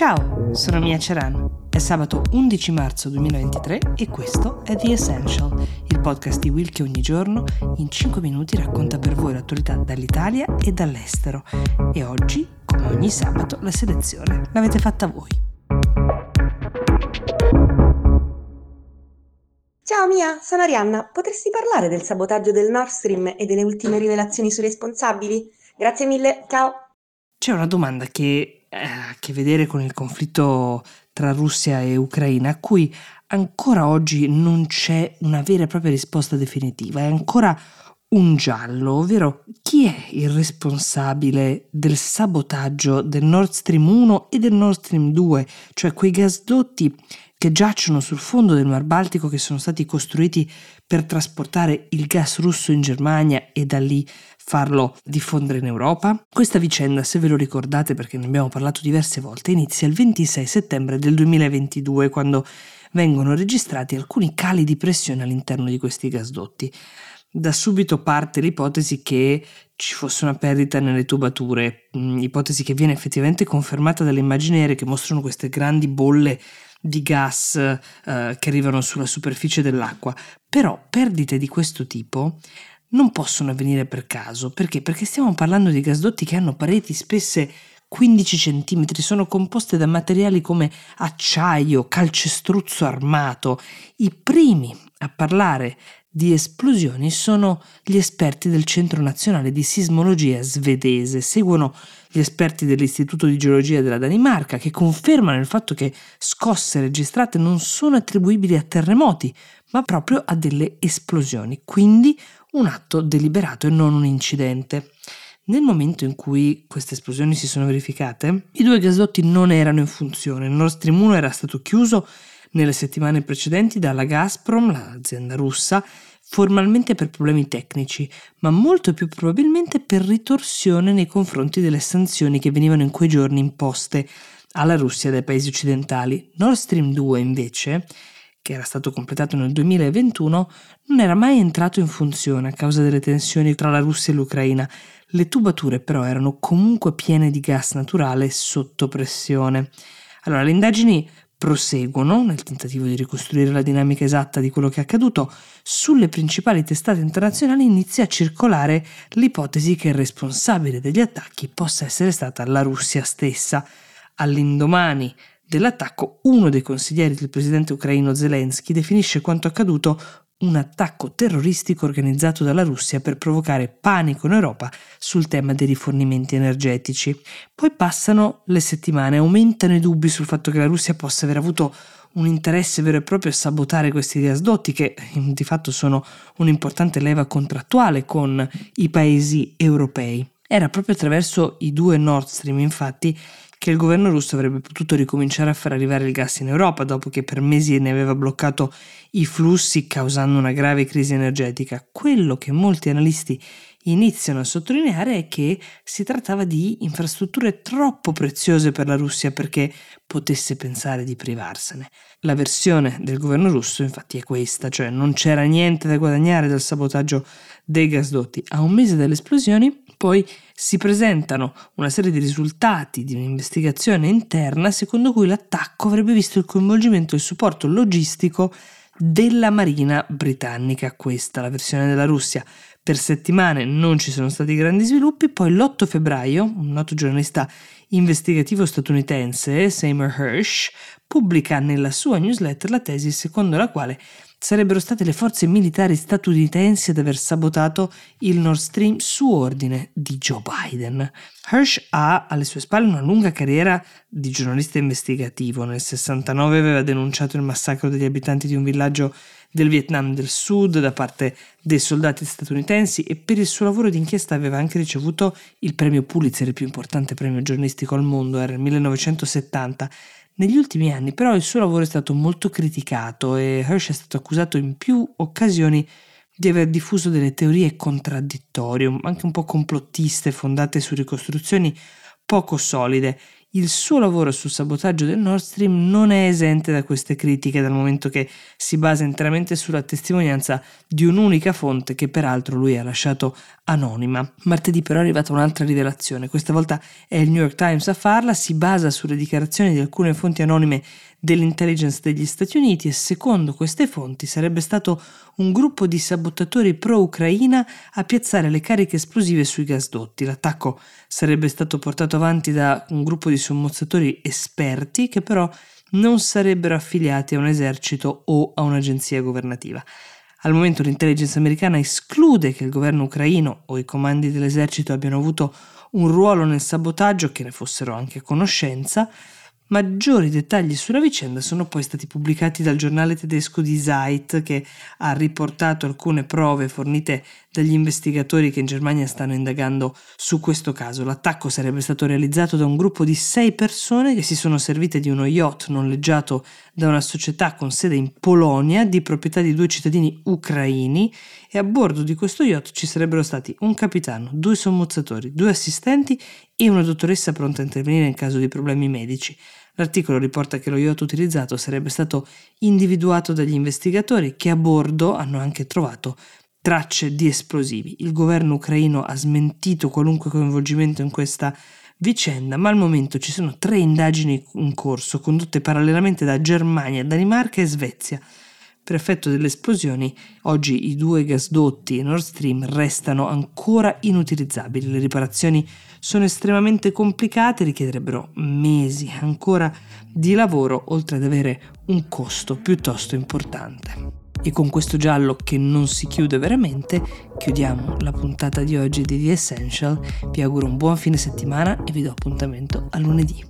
Ciao, sono Mia Ceran. È sabato 11 marzo 2023 e questo è The Essential, il podcast di Will che ogni giorno in 5 minuti racconta per voi l'attualità dall'Italia e dall'estero. E oggi, come ogni sabato, la selezione l'avete fatta voi. Ciao Mia, sono Arianna. Potresti parlare del sabotaggio del Nord Stream e delle ultime rivelazioni sui responsabili? Grazie mille, ciao. C'è una domanda che a che vedere con il conflitto tra Russia e Ucraina, a cui ancora oggi non c'è una vera e propria risposta definitiva, è ancora un giallo, ovvero chi è il responsabile del sabotaggio del Nord Stream 1 e del Nord Stream 2, cioè quei gasdotti che giacciono sul fondo del Mar Baltico che sono stati costruiti per trasportare il gas russo in Germania e da lì farlo diffondere in Europa? Questa vicenda, se ve lo ricordate perché ne abbiamo parlato diverse volte, inizia il 26 settembre del 2022 quando vengono registrati alcuni cali di pressione all'interno di questi gasdotti. Da subito parte l'ipotesi che ci fosse una perdita nelle tubature, mm, ipotesi che viene effettivamente confermata dalle immagini aeree che mostrano queste grandi bolle di gas eh, che arrivano sulla superficie dell'acqua. Però perdite di questo tipo non possono avvenire per caso. Perché? Perché stiamo parlando di gasdotti che hanno pareti spesse 15 cm, sono composte da materiali come acciaio, calcestruzzo armato. I primi a parlare di esplosioni sono gli esperti del Centro Nazionale di Sismologia svedese. Seguono gli esperti dell'Istituto di Geologia della Danimarca che confermano il fatto che scosse registrate non sono attribuibili a terremoti, ma proprio a delle esplosioni. Quindi un atto deliberato e non un incidente. Nel momento in cui queste esplosioni si sono verificate, i due gasdotti non erano in funzione. Il Nord Stream 1 era stato chiuso nelle settimane precedenti dalla Gazprom, l'azienda russa, formalmente per problemi tecnici, ma molto più probabilmente per ritorsione nei confronti delle sanzioni che venivano in quei giorni imposte alla Russia dai paesi occidentali. Nord Stream 2 invece che era stato completato nel 2021, non era mai entrato in funzione a causa delle tensioni tra la Russia e l'Ucraina. Le tubature però erano comunque piene di gas naturale sotto pressione. Allora, le indagini proseguono nel tentativo di ricostruire la dinamica esatta di quello che è accaduto. Sulle principali testate internazionali inizia a circolare l'ipotesi che il responsabile degli attacchi possa essere stata la Russia stessa. All'indomani dell'attacco, uno dei consiglieri del presidente ucraino Zelensky definisce quanto accaduto un attacco terroristico organizzato dalla Russia per provocare panico in Europa sul tema dei rifornimenti energetici. Poi passano le settimane, aumentano i dubbi sul fatto che la Russia possa aver avuto un interesse vero e proprio a sabotare questi gasdotti che di fatto sono un'importante leva contrattuale con i paesi europei. Era proprio attraverso i due Nord Stream, infatti, che il governo russo avrebbe potuto ricominciare a far arrivare il gas in Europa dopo che per mesi ne aveva bloccato i flussi causando una grave crisi energetica. Quello che molti analisti iniziano a sottolineare è che si trattava di infrastrutture troppo preziose per la Russia perché potesse pensare di privarsene. La versione del governo russo infatti è questa, cioè non c'era niente da guadagnare dal sabotaggio dei gasdotti. A un mese dalle esplosioni poi si presentano una serie di risultati di un'investigazione interna secondo cui l'attacco avrebbe visto il coinvolgimento e il supporto logistico della Marina britannica, questa la versione della Russia. Per settimane non ci sono stati grandi sviluppi, poi l'8 febbraio un noto giornalista investigativo statunitense, Seymour Hersh, pubblica nella sua newsletter la tesi secondo la quale sarebbero state le forze militari statunitensi ad aver sabotato il Nord Stream su ordine di Joe Biden. Hirsch ha alle sue spalle una lunga carriera di giornalista investigativo. Nel 69 aveva denunciato il massacro degli abitanti di un villaggio del Vietnam del Sud da parte dei soldati statunitensi e per il suo lavoro d'inchiesta aveva anche ricevuto il premio Pulitzer, il più importante premio giornalistico al mondo, era il 1970 negli ultimi anni però il suo lavoro è stato molto criticato e Hirsch è stato accusato in più occasioni di aver diffuso delle teorie contraddittorie, anche un po' complottiste, fondate su ricostruzioni poco solide. Il suo lavoro sul sabotaggio del Nord Stream non è esente da queste critiche, dal momento che si basa interamente sulla testimonianza di un'unica fonte che peraltro lui ha lasciato anonima. Martedì però è arrivata un'altra rivelazione, questa volta è il New York Times a farla, si basa sulle dichiarazioni di alcune fonti anonime dell'intelligence degli Stati Uniti e secondo queste fonti sarebbe stato un gruppo di sabotatori pro-Ucraina a piazzare le cariche esplosive sui gasdotti. L'attacco sarebbe stato portato avanti da un gruppo di sommozzatori esperti che però non sarebbero affiliati a un esercito o a un'agenzia governativa. Al momento l'intelligence americana esclude che il governo ucraino o i comandi dell'esercito abbiano avuto un ruolo nel sabotaggio, che ne fossero anche a conoscenza, Maggiori dettagli sulla vicenda sono poi stati pubblicati dal giornale tedesco Die Zeit che ha riportato alcune prove fornite dagli investigatori che in Germania stanno indagando su questo caso. L'attacco sarebbe stato realizzato da un gruppo di sei persone che si sono servite di uno yacht noleggiato da una società con sede in Polonia di proprietà di due cittadini ucraini e a bordo di questo yacht ci sarebbero stati un capitano, due sommozzatori, due assistenti e una dottoressa pronta a intervenire in caso di problemi medici. L'articolo riporta che lo yacht utilizzato sarebbe stato individuato dagli investigatori che a bordo hanno anche trovato tracce di esplosivi. Il governo ucraino ha smentito qualunque coinvolgimento in questa vicenda, ma al momento ci sono tre indagini in corso condotte parallelamente da Germania, Danimarca e Svezia. Per effetto delle esplosioni, oggi i due gasdotti Nord Stream restano ancora inutilizzabili. Le riparazioni sono estremamente complicate, richiederebbero mesi ancora di lavoro, oltre ad avere un costo piuttosto importante. E con questo giallo che non si chiude veramente, chiudiamo la puntata di oggi di The Essential. Vi auguro un buon fine settimana e vi do appuntamento a lunedì.